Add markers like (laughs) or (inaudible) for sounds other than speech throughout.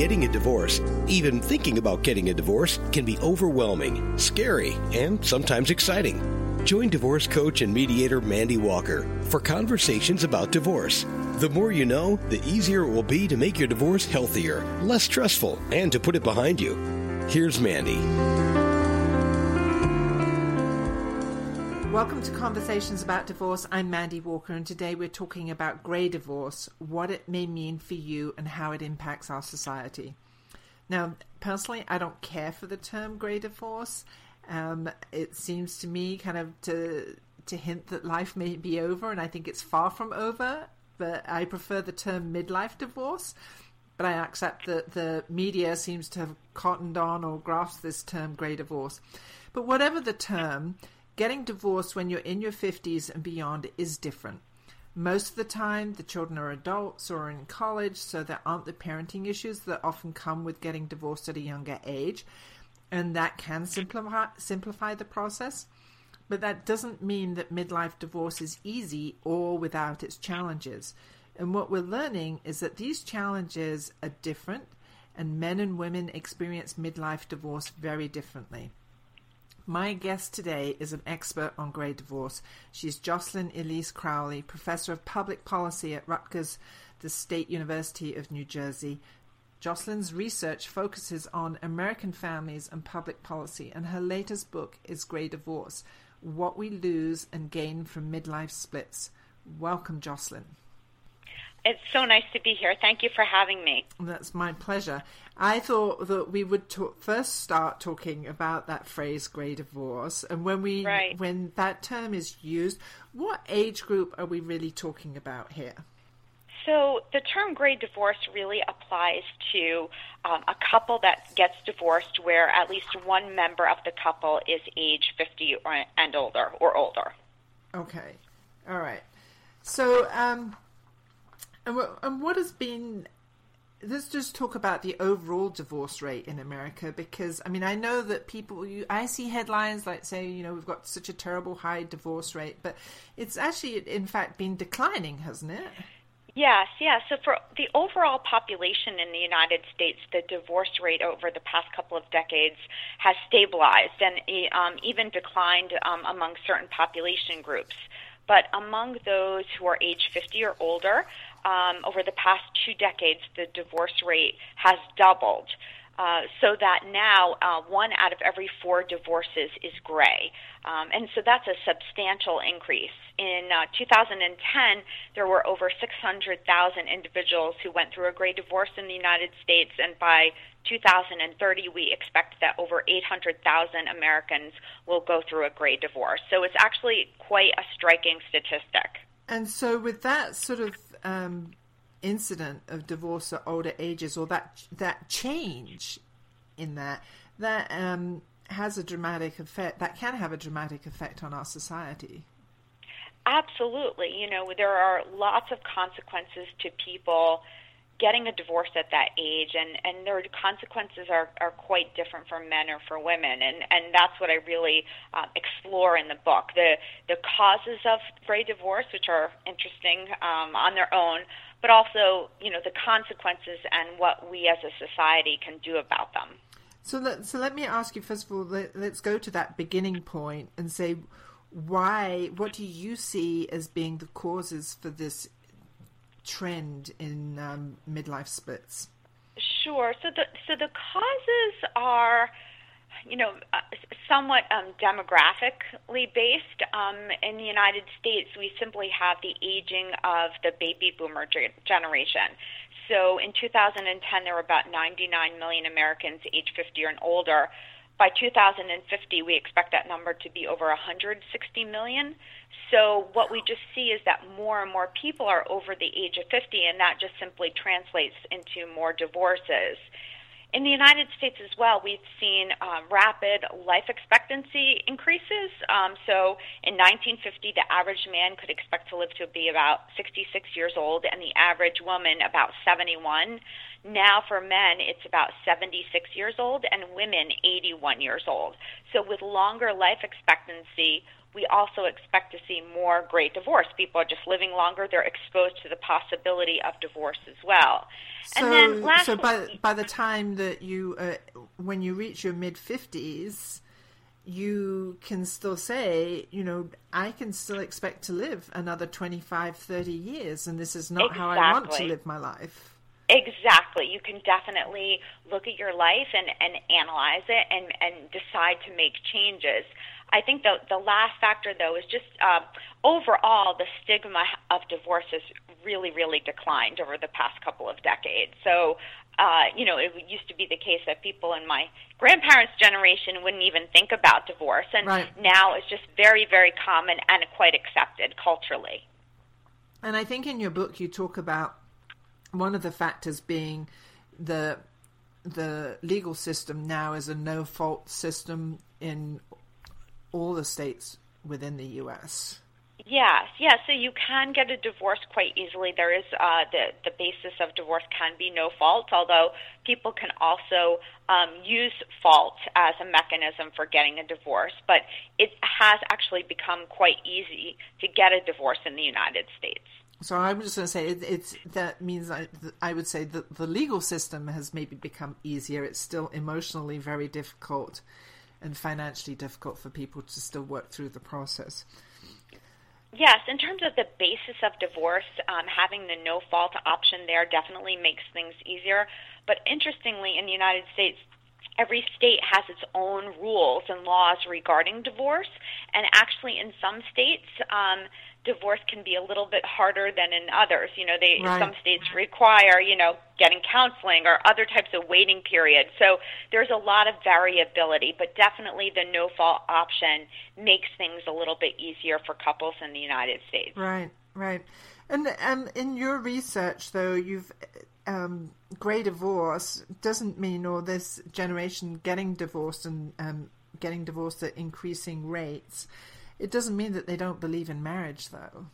Getting a divorce, even thinking about getting a divorce, can be overwhelming, scary, and sometimes exciting. Join divorce coach and mediator Mandy Walker for conversations about divorce. The more you know, the easier it will be to make your divorce healthier, less stressful, and to put it behind you. Here's Mandy. Welcome to Conversations About Divorce. I'm Mandy Walker, and today we're talking about grey divorce, what it may mean for you, and how it impacts our society. Now, personally, I don't care for the term grey divorce. Um, it seems to me kind of to to hint that life may be over, and I think it's far from over. But I prefer the term midlife divorce. But I accept that the media seems to have cottoned on or grasped this term grey divorce. But whatever the term, Getting divorced when you're in your 50s and beyond is different. Most of the time, the children are adults or in college, so there aren't the parenting issues that often come with getting divorced at a younger age, and that can simplify, simplify the process. But that doesn't mean that midlife divorce is easy or without its challenges. And what we're learning is that these challenges are different, and men and women experience midlife divorce very differently. My guest today is an expert on grey divorce. She's Jocelyn Elise Crowley, professor of public policy at Rutgers, the State University of New Jersey. Jocelyn's research focuses on American families and public policy, and her latest book is Grey Divorce What We Lose and Gain from Midlife Splits. Welcome, Jocelyn. It's so nice to be here. Thank you for having me. That's my pleasure. I thought that we would talk, first start talking about that phrase "gray divorce," and when we right. when that term is used, what age group are we really talking about here? So the term "gray divorce" really applies to um, a couple that gets divorced where at least one member of the couple is age 50 or, and older or older. Okay, all right. So. Um, and and what has been let's just talk about the overall divorce rate in America because I mean I know that people you I see headlines like say you know we've got such a terrible high divorce rate but it's actually in fact been declining hasn't it Yes, yes. So for the overall population in the United States, the divorce rate over the past couple of decades has stabilized and um, even declined um, among certain population groups. But among those who are age 50 or older, um, over the past two decades, the divorce rate has doubled. Uh, so that now uh, one out of every four divorces is gray. Um, and so that's a substantial increase. In uh, 2010, there were over 600,000 individuals who went through a gray divorce in the United States, and by 2030, we expect that over 800,000 Americans will go through a gray divorce. So it's actually quite a striking statistic. And so, with that sort of um, incident of divorce at older ages, or that that change in that, that um, has a dramatic effect. That can have a dramatic effect on our society. Absolutely. You know, there are lots of consequences to people getting a divorce at that age and and their consequences are are quite different for men or for women. And and that's what I really uh, explore in the book. The the causes of gray divorce which are interesting um, on their own but also you know the consequences and what we as a society can do about them. So let so let me ask you first of all let, let's go to that beginning point and say why what do you see as being the causes for this trend in um, midlife splits? Sure. So the so the causes are, you know, uh, somewhat um, demographically based. Um, in the United States, we simply have the aging of the baby boomer generation. So in 2010, there were about 99 million Americans age 50 and older. by 2050, we expect that number to be over 160 million. So what we just see is that more and more people are over the age of 50, and that just simply translates into more divorces. In the United States as well, we've seen um, rapid life expectancy increases. Um, so in 1950, the average man could expect to live to be about 66 years old, and the average woman about 71. Now, for men, it's about 76 years old, and women 81 years old. So with longer life expectancy, we also expect to see more gray divorce. People are just living longer; they're exposed to the possibility of divorce as well. So, and then lastly, so by by the time that you, uh, when you reach your mid fifties, you can still say, you know, I can still expect to live another 25, 30 years, and this is not exactly. how I want to live my life. Exactly. You can definitely look at your life and, and analyze it and, and decide to make changes. I think the the last factor though is just uh, overall the stigma of divorce has really really declined over the past couple of decades. So. Uh, you know, it used to be the case that people in my grandparents' generation wouldn't even think about divorce, and right. now it's just very, very common and quite accepted culturally. And I think in your book you talk about one of the factors being the the legal system now is a no fault system in all the states within the U.S. Yes, yes. So you can get a divorce quite easily. There is uh, the the basis of divorce can be no fault, although people can also um, use fault as a mechanism for getting a divorce. But it has actually become quite easy to get a divorce in the United States. So I'm just going to say it, it's that means I, I would say that the legal system has maybe become easier. It's still emotionally very difficult and financially difficult for people to still work through the process. Yes, in terms of the basis of divorce, um, having the no fault option there definitely makes things easier. But interestingly, in the United States, every state has its own rules and laws regarding divorce. And actually, in some states, um, divorce can be a little bit harder than in others. You know, they right. some states require, you know, getting counseling or other types of waiting periods. So there's a lot of variability, but definitely the no fault option makes things a little bit easier for couples in the United States. Right, right. And um, in your research, though, you've um, gray divorce doesn't mean or this generation getting divorced and um, getting divorced at increasing rates. It doesn't mean that they don't believe in marriage, though.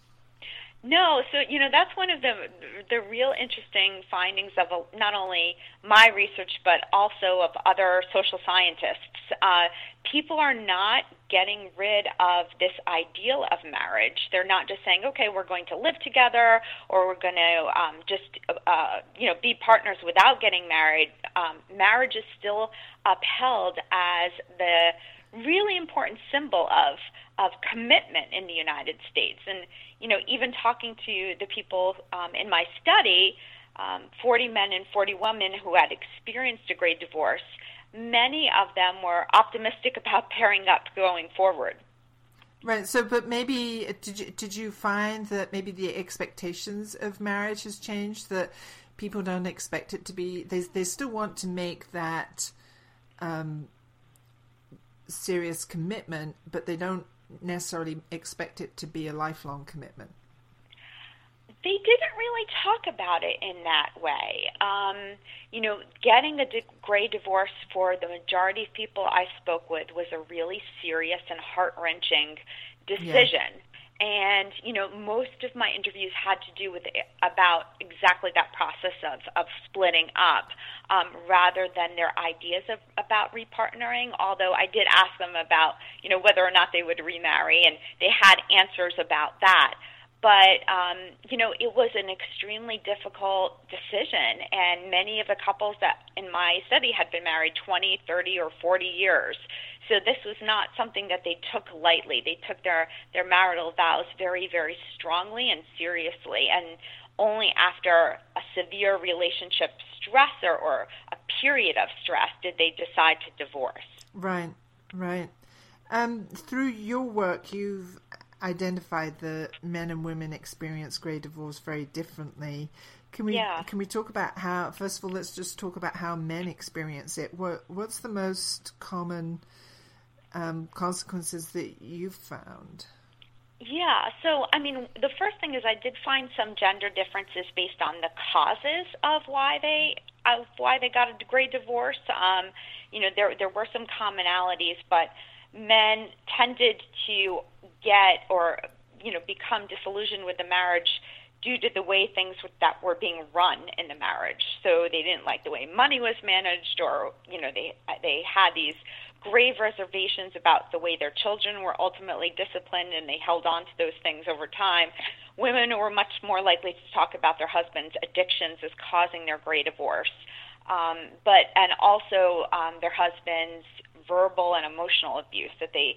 No, so you know that's one of the the real interesting findings of a, not only my research but also of other social scientists. Uh, people are not getting rid of this ideal of marriage. They're not just saying, okay, we're going to live together or we're going to um, just uh, you know be partners without getting married. Um, marriage is still upheld as the really important symbol of of commitment in the United States. And you know, even talking to the people um, in my study, um, 40 men and 40 women who had experienced a gray divorce, many of them were optimistic about (laughs) pairing up going forward. Right. So, but maybe did you did you find that maybe the expectations of marriage has changed? That people don't expect it to be. They they still want to make that um, serious commitment, but they don't necessarily expect it to be a lifelong commitment. They didn't really talk about it in that way. Um, you know, getting a gray divorce for the majority of people I spoke with was a really serious and heart wrenching decision. Yeah. And you know, most of my interviews had to do with about exactly that process of of splitting up, um, rather than their ideas of about repartnering. Although I did ask them about you know whether or not they would remarry, and they had answers about that. But um, you know, it was an extremely difficult decision, and many of the couples that in my study had been married 20, 30, or 40 years. So this was not something that they took lightly. They took their their marital vows very very strongly and seriously and only after a severe relationship stressor or a period of stress did they decide to divorce. Right, right. Um, through your work, you've identified that men and women experience gray divorce very differently. Can we Yeah. can we talk about how? First of all, let's just talk about how men experience it. What what's the most common um, consequences that you've found? Yeah, so I mean, the first thing is I did find some gender differences based on the causes of why they of why they got a gray divorce. Um, you know, there there were some commonalities, but men tended to get or you know become disillusioned with the marriage due to the way things that were being run in the marriage. So they didn't like the way money was managed, or you know, they they had these grave reservations about the way their children were ultimately disciplined, and they held on to those things over time. Women were much more likely to talk about their husbands' addictions as causing their gray divorce, um, but and also um, their husbands' verbal and emotional abuse that they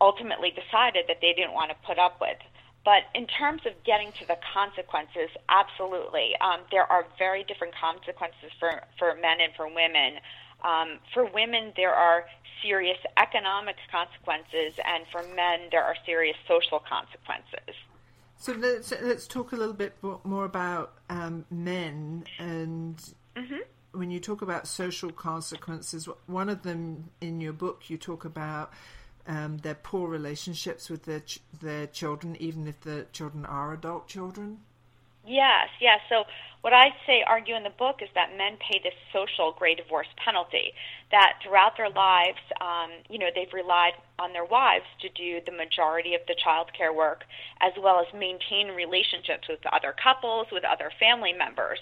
ultimately decided that they didn't want to put up with. But in terms of getting to the consequences, absolutely. Um, there are very different consequences for, for men and for women. Um, for women, there are serious economic consequences, and for men, there are serious social consequences. So let's let's talk a little bit more about um, men and when you talk about social consequences. One of them in your book, you talk about um, their poor relationships with their ch- their children, even if the children are adult children. Yes, yes. So what I say, argue in the book, is that men pay this social gray divorce penalty. That throughout their lives, um, you know, they've relied on their wives to do the majority of the child care work, as well as maintain relationships with other couples, with other family members.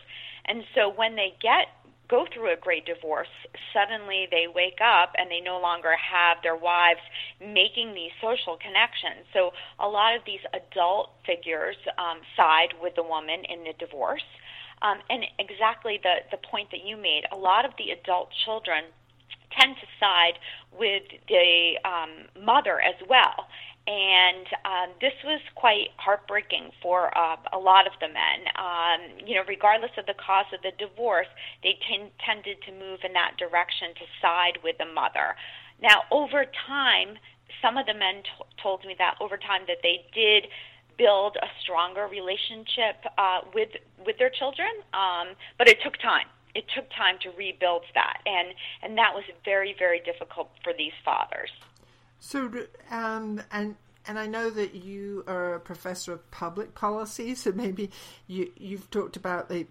And so when they get go through a gray divorce, suddenly they wake up and they no longer have their wives making these social connections. So a lot of these adult figures um, side with the woman in the divorce. Um, and exactly the, the point that you made, a lot of the adult children tend to side with the um, mother as well. And um, this was quite heartbreaking for uh, a lot of the men. Um, you know, regardless of the cause of the divorce, they ten- tended to move in that direction to side with the mother. Now, over time, some of the men t- told me that over time that they did build a stronger relationship uh, with with their children, um, but it took time. It took time to rebuild that, and and that was very very difficult for these fathers. So, um, and and I know that you are a professor of public policy, so maybe you you've talked about the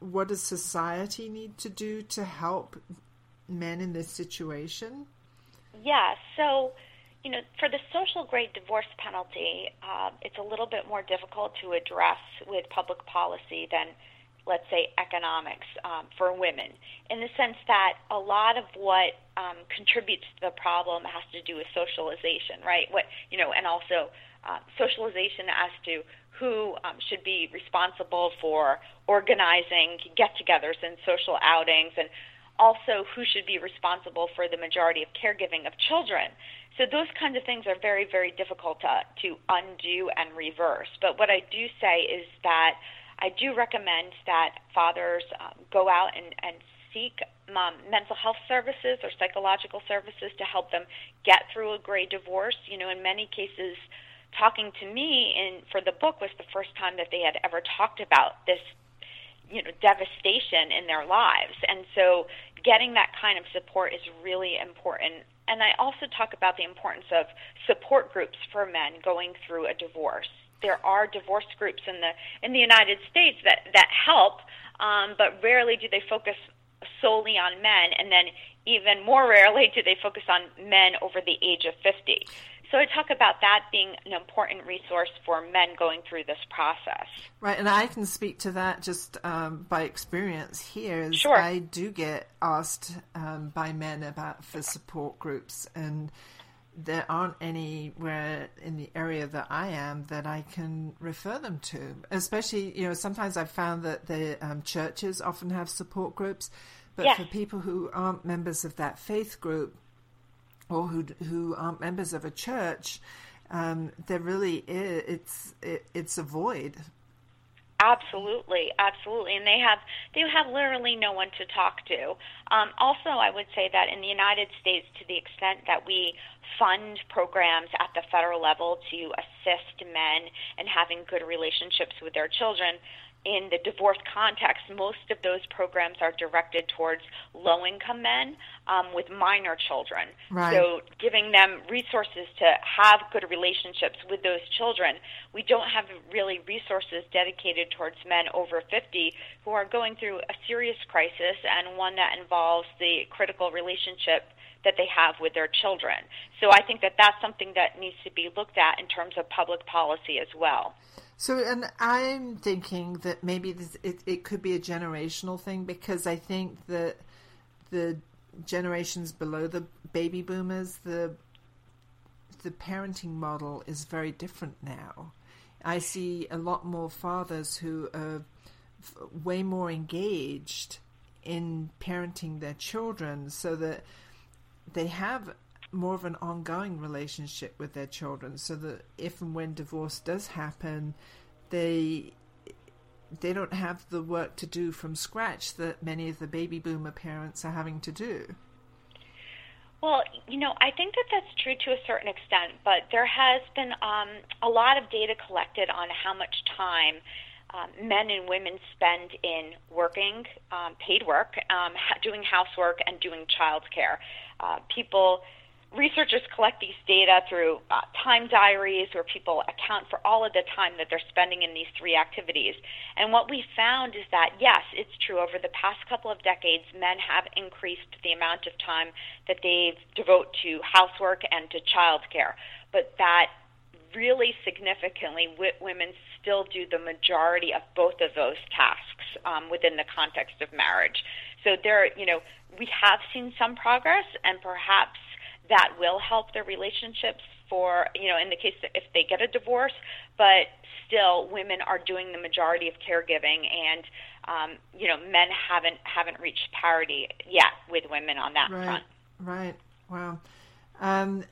what does society need to do to help men in this situation? Yeah, so you know, for the social gray divorce penalty, uh, it's a little bit more difficult to address with public policy than, let's say, economics um, for women, in the sense that a lot of what um, contributes to the problem has to do with socialization, right? What you know, and also uh, socialization as to who um, should be responsible for organizing get-togethers and social outings, and also who should be responsible for the majority of caregiving of children. So those kinds of things are very, very difficult to, to undo and reverse. But what I do say is that I do recommend that fathers um, go out and, and seek um, mental health services or psychological services to help them get through a gray divorce. You know, in many cases, talking to me in for the book was the first time that they had ever talked about this you know devastation in their lives. And so getting that kind of support is really important. And i also talk about the importance of support groups for men going through a divorce there are divorce groups in the in the united states that that help um, but rarely do they focus solely on men and then even more (laughs) rarely do they focus on men over the age of 50 so I talk about that being an important resource for men going through this process. Right, and I can speak to that just um, by experience here. Sure. I do get asked um, by men about for support groups, and there aren't anywhere in the area that I am that I can refer them to. Especially, you know, sometimes I've found that the um, churches often have support groups, but Yes. for people who aren't members of that faith group or who who aren't members of a church, um, there really is it's it, it's a void. Absolutely, absolutely, and they have they have literally no one to talk to. Um, also, I would say that in the United States, to the extent that we fund programs at the federal level to assist men in having good relationships with their children, in the divorce context, most of those programs are directed towards low income men um, with minor children. Right. So, giving them resources to have good relationships with those children. We don't have really resources dedicated towards men over 50 who are going through a serious crisis and one that involves the critical relationship that they have with their children. So, I think that that's something that needs to be looked at in terms of public policy as well. So, and I'm thinking that maybe this, it, it could be a generational thing because I think that the generations below the baby boomers, the the parenting model is very different now. I see a lot more fathers who are f- way more engaged in parenting their children so that they have more of an ongoing relationship with their children so that if and when divorce does happen they they don't have the work to do from scratch that many of the baby boomer parents are having to do well, you know, I think that that's true to a certain extent, but there has been um, a lot of data collected on how much time um, men and women spend in working, um, paid work, um, doing housework, and doing childcare. Uh, people researchers collect these data through uh, time diaries where people account for all of the time that they're spending in these three activities. And what we found is that, yes, it's true, over the past couple of decades, men have increased the amount of time that they devote to housework and to childcare. But that really significantly, women still do the majority of both of those tasks um, within the context of marriage. So there, you know, we have seen some progress, and perhaps that will help their relationships for you know in the case that if they get a divorce but still women are doing the majority of caregiving and um, you know men haven't haven't reached parity yet with women on that right, front. Right. Wow. Um,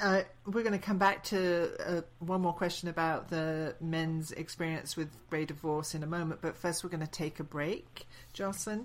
uh, we're going to come back to uh, one more question about the men's experience with gray divorce in a moment, but first we're going to take a break. Jocelyn,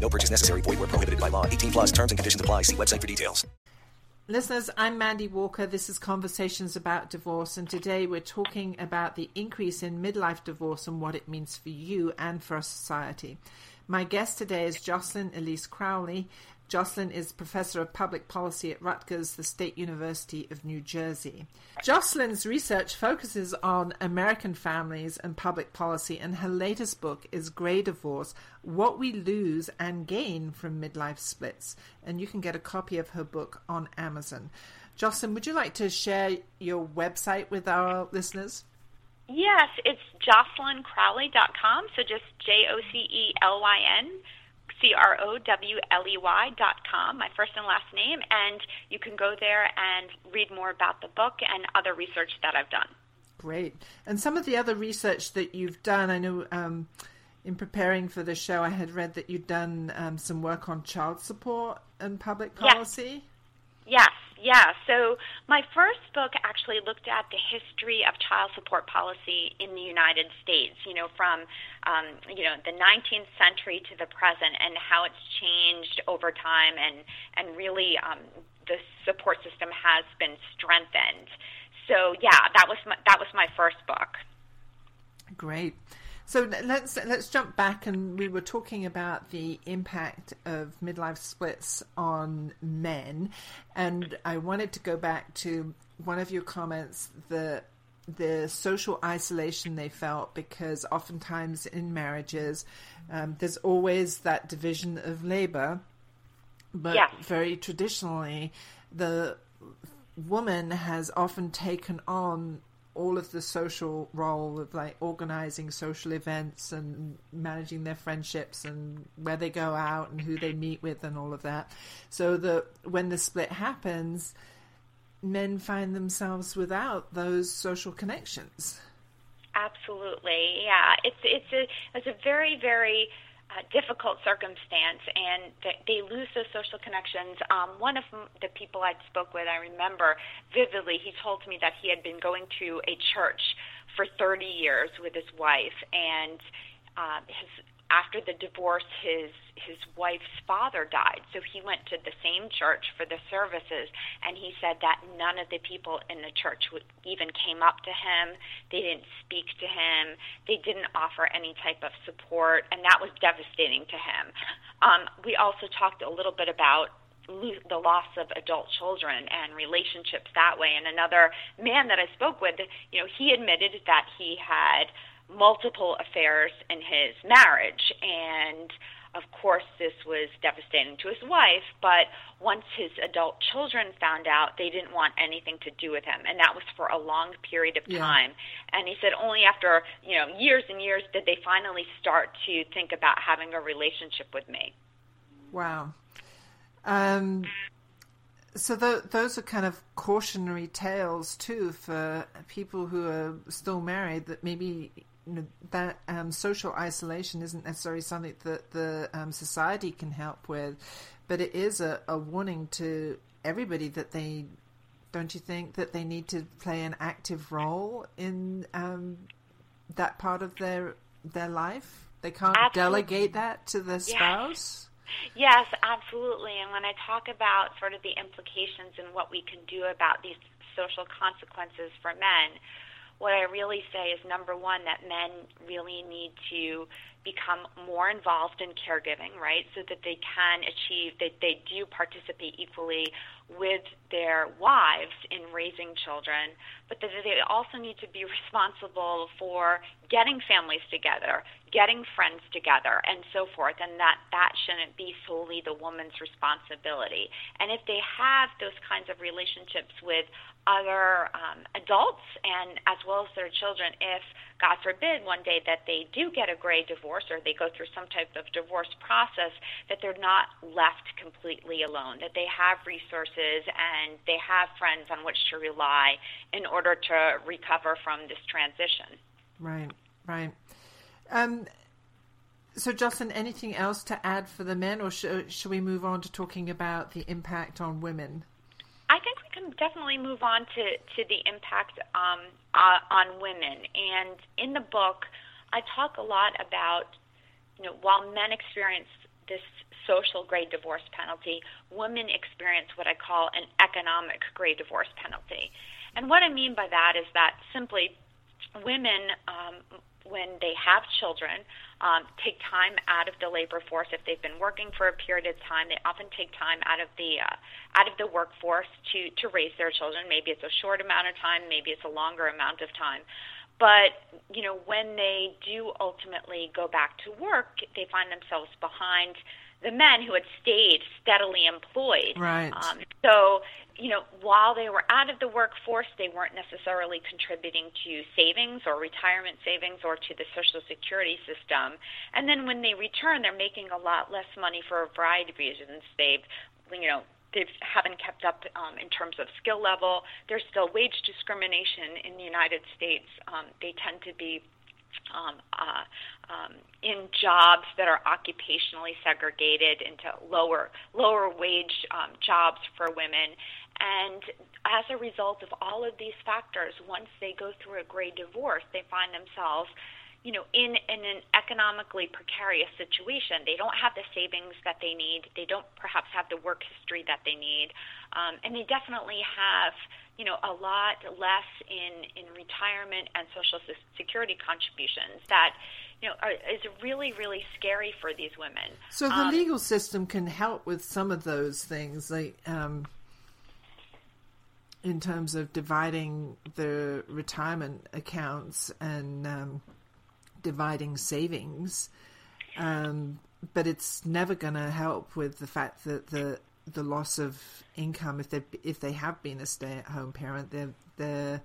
No purchase necessary. Void where prohibited by law. 18 plus terms and conditions apply. See website for details. Listeners, I'm Mandy Walker. This is Conversations About Divorce, and today we're talking about the increase in midlife divorce and what it means for you and for our society. My guest today is Jocelyn Elise Crowley. Jocelyn is professor of public policy at Rutgers, the State University of New Jersey. Jocelyn's research focuses on American families and public policy, and her latest book is Gray Divorce What We Lose and Gain from Midlife Splits. And you can get a copy of her book on Amazon. Jocelyn, would you like to share your website with our listeners? Yes, it's jocelyncrowley.com, so just J O C E L Y N C R O W L E Y dot com, my first and last name, and you can go there and read more about the book and other research that I've done. Great. And some of the other research that you've done, I know um, in preparing for the show, I had read that you'd done um, some work on child support and public policy. Yes, yeah. So my first book actually looked at the history of child support policy in the United States. You know, from um, you know the 19th century to the present, and how it's changed over time, and and really um, the support system has been strengthened. So yeah, that was my, that was my first book. Great. So let's let's jump back, and we were talking about the impact of midlife splits on men, and I wanted to go back to one of your comments the the social isolation they felt because oftentimes in marriages um, there's always that division of labor, but Yes. very traditionally the woman has often taken on all of the social role of like organizing social events and managing their friendships and where they go out and who they meet with and all of that. So that when the split happens, men find themselves without those social connections. Absolutely, yeah. It's it's a it's a very very uh, difficult circumstance and th- they lose those social connections. Um, one of the people I spoke with, I remember vividly, he told me that he had been going to a church for 30 years with his wife, and uh, his after the divorce, his his wife's father died, so he went to the same church for the services, and he said that none of the people in the church would, even came up to him. They didn't speak to him. They didn't offer any type of support, and that was devastating to him. Um, we also talked a little bit about the loss of adult children and relationships that way. And another man that I spoke with, you know, he admitted that he had multiple affairs in his marriage. And of course this was devastating to his wife but once his adult children found out they didn't want anything to do with him. And that was for a long period of time. Yeah. and he said only after you know years and years did they finally start to think about having a relationship with me. Wow. Um so the, those are kind of cautionary tales too for people who are still married that maybe you know, that um, social isolation isn't necessarily something that the um, society can help with, but it is a, a warning to everybody that they don't you think that they need to play an active role in um, that part of their their life? They can't absolutely. delegate that to the spouse. Yes. yes, absolutely. And when I talk about sort of the implications and what we can do about these social consequences for men, what I really say is number one, that men really need to become more involved in caregiving, right? So that they can achieve, that they do participate equally with their wives in raising children, but that they also need to be (laughs) responsible for getting families together, getting friends together, and so forth, and that that shouldn't be solely the woman's responsibility. And if they have those kinds of relationships with other um, adults and as well as their children if god forbid one day that they do get a gray divorce or they go through some type of divorce process that they're not left completely alone that they have resources and they have friends on which to rely in order to recover from this transition right right um, so, Jocelyn, anything else to add for the men, or should, should we move on to talking about the impact on women? I think we can definitely move on to, to the impact um, uh, on women. And in the book, I talk a lot about, you know, while men experience this social gray divorce penalty, women experience what I call an economic gray divorce penalty. And what I mean by that is that simply women um, when they have children, um, take time out of the labor force. If they've been working for a period of time, they often take time out of the uh, out of the workforce to to raise their children. Maybe it's a short amount of time, maybe it's a longer amount of time. But you know, when they do ultimately go back to work, they find themselves behind the men who had stayed steadily employed. Right. Um, so, you know, while they were out of the workforce, they weren't necessarily contributing to savings or retirement savings or to the Social Security system. And then when they return, they're making a lot less money for a variety of reasons. They've, you know, they haven't kept up um, in terms of skill level. There's still wage discrimination in the United States. Um, they tend to be um, uh, um, in jobs that are occupationally segregated into lower lower wage um, jobs for women. And as a result of all of these factors, once they go through a gray divorce, they find themselves you know, in, in an economically precarious situation. They don't have the savings that they need. They don't perhaps have the work history that they need. Um, and they definitely have, you know, a lot less in, in retirement and social security contributions that, you know, are, is really, really scary for these women. So the um, legal system can help with some of those things, like um, in terms of dividing the retirement accounts and um, dividing savings. Um, but it's never going to help with the fact that the the loss of income if they if they have been a stay at home parent, their their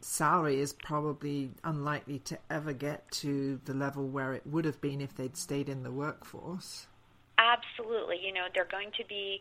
salary is probably unlikely to ever get to the level where it would have been if they'd stayed in the workforce. Absolutely, you know they're going to be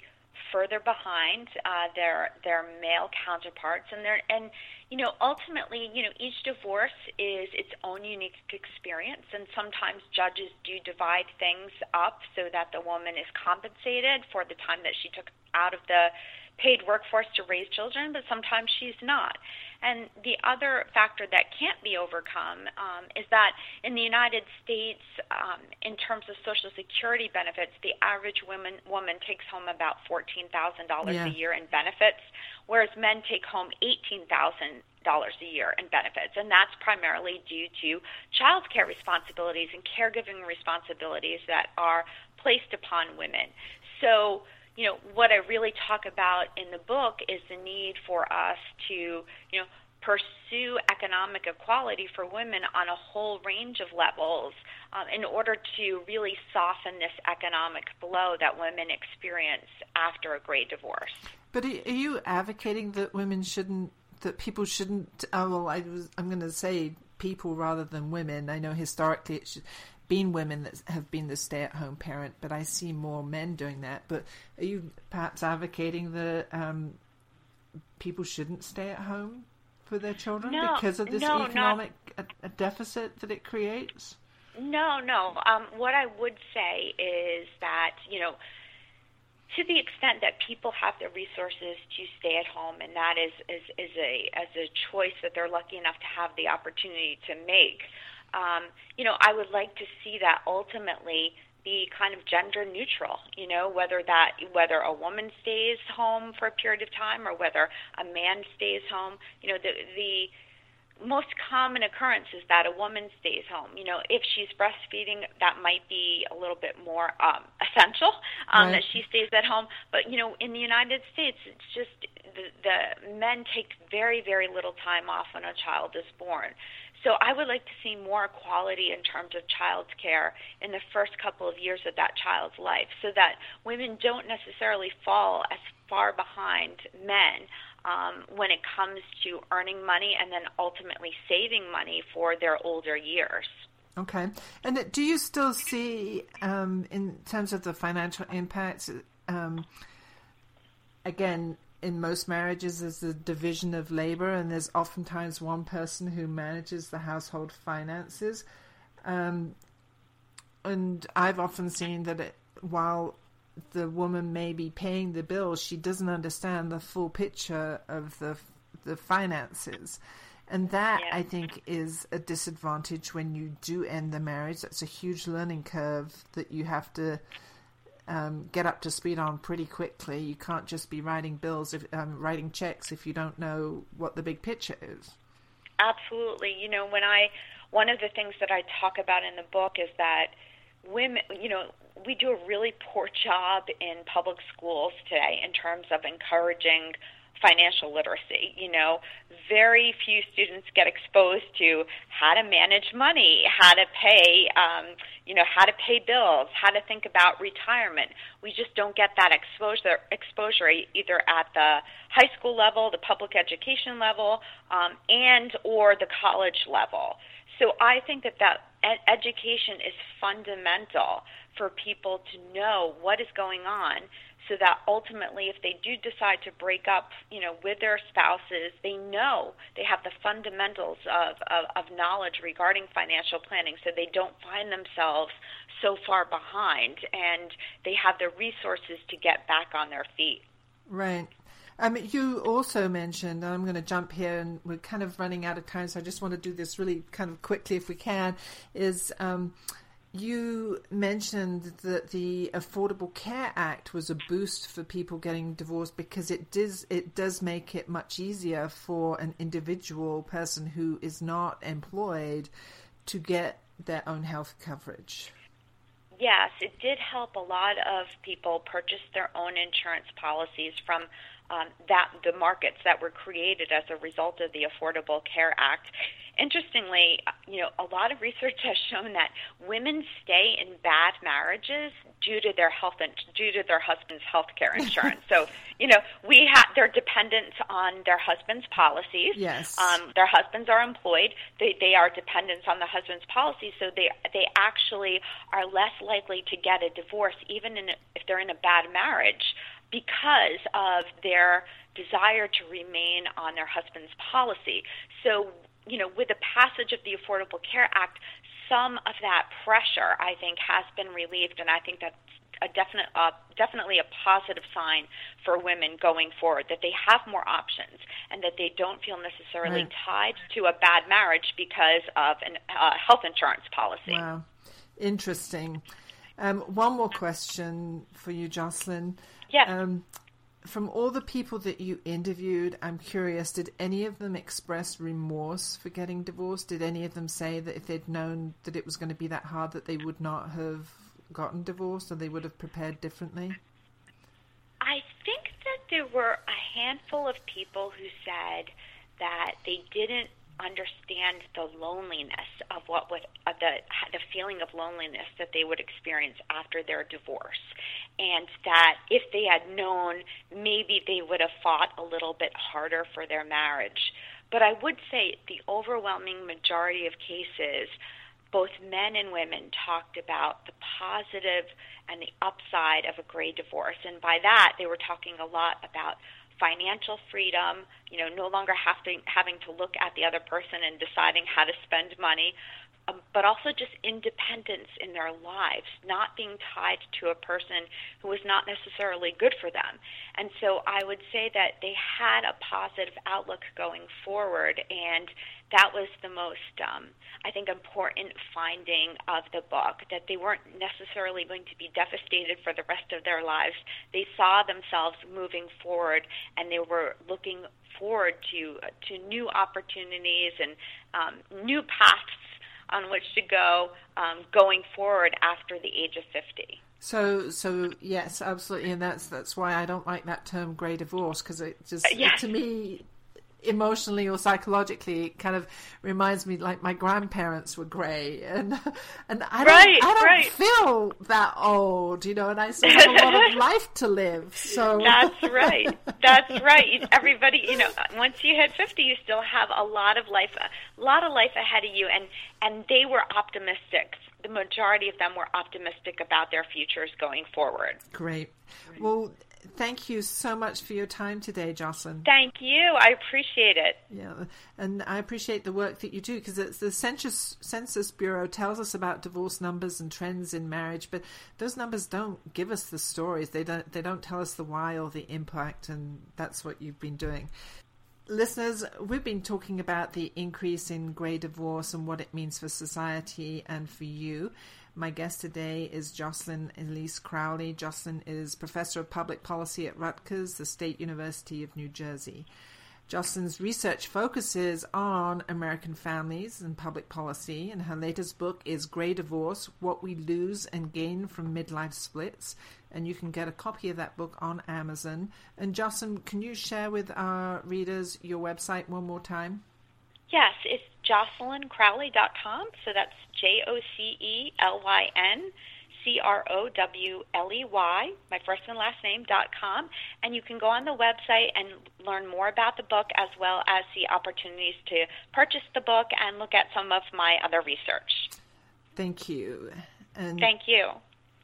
further behind uh, their their male counterparts, and they're and you know, ultimately, you know, each divorce is its own unique experience, and sometimes judges do divide things up so that the woman is compensated for the time that she took out of the paid workforce to raise children, but sometimes she's not. And the other factor that can't be overcome um, is that in the United States, um, in terms of Social Security benefits, the average woman woman takes home about fourteen thousand dollars a year in benefits, whereas men take home eighteen thousand dollars a year in benefits, and that's primarily due to child care responsibilities and caregiving responsibilities that are placed upon women. So you know, what I really talk about in the book is the need for us to, you know, pursue economic equality for women on a whole range of levels um, in order to really soften this economic blow that women experience after a gray divorce. But are you advocating that women shouldn't, that people shouldn't? Oh, well, I was, I'm going to say people rather than women. I know historically it should, been women that have been the stay-at-home parent, but I see more men doing that. But are you perhaps advocating that um, people shouldn't stay at home for their children no, because of this no, economic not... a deficit that it creates? No, no. Um, what I would say is that you know to the extent that people have the resources to stay at home, and that is, is, is a as a choice that they're lucky enough to have the opportunity to make um, you know, I would like to see that ultimately be kind of gender neutral. You know, whether that whether a woman stays home for a period of time or whether a man stays home. You know, the the most common occurrence is that a woman stays home. You know, if she's breastfeeding, that might be a little bit more um, essential um, right. that she stays at home. But you know, in the United States, it's just the, the men take very, very little time off when a child is born. So I would like to see more equality in terms of child care in the first couple of years of that child's life so that women don't necessarily fall as far behind men um, when it comes to earning money and then ultimately saving money for their older years. Okay. And do you still see, um, in terms of the financial impacts, um, again, in most marriages there's a division of labor and there's oftentimes one person who manages the household finances um, and i've often seen that it, while the woman may be paying the bills she doesn't understand the full picture of the the finances and that yeah. i think is a disadvantage when you do end the marriage that's a huge learning curve that you have to um, get up to speed on pretty quickly. You can't just be writing bills, if, um, writing checks if you don't know what the big picture is. Absolutely. You know, when I one of the things that I talk about in the book is that women, you know, we do a really poor job in public schools today in terms of encouraging financial literacy. You know, very few students get exposed to how to manage money, how to pay, um, you know, how to pay bills, how to think about retirement. We just don't get that exposure exposure either at the high school level, the public education level, um, and or the college level. So I think that that ed- education is fundamental for people to know what is going on so that ultimately if they do decide to break up you know with their spouses they know they have the fundamentals of, of, of knowledge regarding financial planning. So they don't find themselves so far behind and they have the resources to get back on their feet. Right um, you also mentioned, and I'm going to jump here, and we're kind of running out of time, so I just want to do this really kind of quickly if we can. Is um, you mentioned that the Affordable Care Act was a boost for people getting divorced because it does it does make it much easier for an individual person who is not employed to get their own health coverage. Yes, it did help a lot of people purchase their own insurance policies from um, that the markets that were created as a result of the Affordable Care Act interestingly, you know, a lot of research (laughs) has shown that women stay in bad marriages due to their health and due to their husband's health care (laughs) insurance. so, you know, we have they're dependent on their husband's policies. Yes. Um, their husbands are employed. They they are dependent on the husband's policies, so they they actually are less likely to get a divorce even in if they're in a bad marriage because of their desire to remain on their husband's policy. So, you know, with the passage of the Affordable Care Act, some of that pressure, I think, has been relieved, and I think that's a definite, uh, definitely a positive sign for women going forward that they have more options and that they don't feel necessarily Right. tied to a bad marriage because of a uh, health insurance policy. Wow, interesting. Um, one more question for you, Jocelyn. Yes. Um, from all the people that you interviewed, I'm curious, did any of them express remorse for getting divorced? Did any of them say that if they'd known that it was going to be that hard, that they would not have gotten divorced or they would have prepared differently? I think that there were a handful of people who said that they didn't understand the loneliness of what was uh, the the feeling of loneliness that they would experience after their divorce, and that if they had known, maybe they would have fought a little bit harder for their marriage. But I would say the overwhelming majority of cases both men and women talked about the positive and the upside of a gray divorce. And by that, they were talking a lot about financial freedom, you know, no longer having, having to look at the other person and deciding how to spend money, um, but also just independence in their lives, not being tied to a person who was not necessarily good for them. And so I would say that they had a positive outlook going forward, and that was the most, um, I think, important finding of the book that they weren't necessarily going to be devastated for the rest of their lives. They saw themselves moving forward, and they were looking forward to to new opportunities and um, new paths on which to go um, going forward after the age of 50. So, so yes, absolutely, and that's that's why I don't like that term "gray divorce" because it just Uh, yes. to me, emotionally or psychologically, kind of reminds me like my grandparents were grey, and and I don't, Right, I don't right. feel that old, you know, and I still have a lot of (laughs) life to live. So That's right. That's (laughs) right. Everybody, you know, once you hit 50, you still have a lot of life, a lot of life ahead of you, and and they were optimistic. The majority of them were optimistic about their futures going forward. great. Well, thank you so much for your time today, Jocelyn. Thank you. I appreciate it. Yeah, and I appreciate the work that you do because the Census Census Bureau tells us about divorce numbers and trends in marriage, but those numbers don't give us the stories. They don't. They don't tell us the why or the impact, and that's what you've been doing. Listeners, we've been talking about the increase in gray divorce and what it means for society and for you. My guest today is Jocelyn Elise Crowley. Jocelyn is professor of public policy at Rutgers, the State University of New Jersey. Jocelyn's research focuses on American families and public policy, and her latest book is Gray Divorce What We Lose and Gain from Midlife Splits. And you can get a copy of that book on Amazon. And Jocelyn, can you share with our readers your website one more time? Yes, it's jocelyncrowley.com. So that's J O C E L Y N C R O W L E Y, my first and last name, dot com. And you can go on the website and learn more about the book as well as see opportunities to purchase the book and look at some of my other research. Thank you. And Thank you.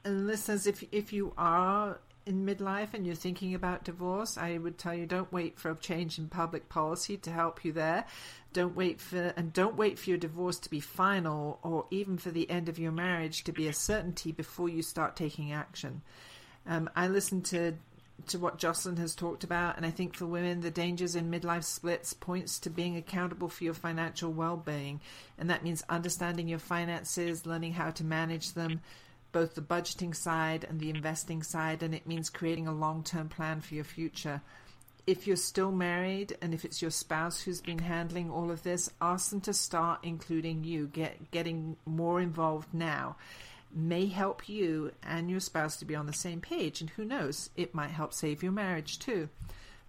And listeners, if if you are in midlife and you're thinking about divorce, I would tell you don't wait for a change in public policy to help you there. Don't wait for and don't wait for your divorce to be final or even for the end of your marriage to be a certainty before you start taking action. Um, I listened to to what Jocelyn has talked about, and I think for women, the dangers in midlife splits points to being accountable for your financial well-being, and that means understanding your finances, learning how to manage them, both the budgeting side and the investing side, and it means creating a long-term plan for your future. If you're still married and if it's your spouse who's been handling all of this, ask them to start including you, get getting more involved now may help you and your spouse to be on the same page. And who knows, it might help save your marriage too.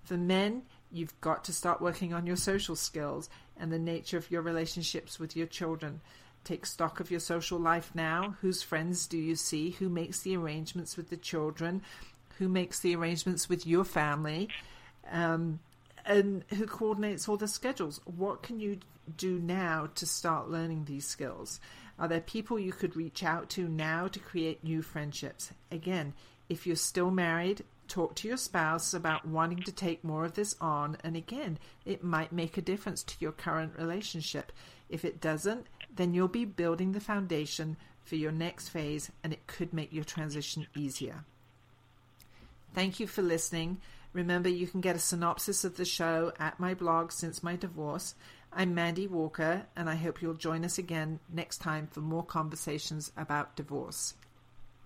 For men, you've got to start working on your social skills and the nature of your relationships with your children. Take stock of your social life now. Whose friends do you see? Who makes the arrangements with the children? Who makes the arrangements with your family? Um, and who coordinates all the schedules? What can you do now to start learning these skills? Are there people you could reach out to now to create new friendships? Again, if you're still married, talk to your spouse about wanting to take more of this on, and again, it might make a difference to your current relationship. If it doesn't, then you'll be building the foundation for your next phase, and it could make your transition easier. Thank you for listening. Remember, you can get a synopsis of the show at my blog since my divorce. I'm Mandy Walker, and I hope you'll join us again next time for more conversations about divorce.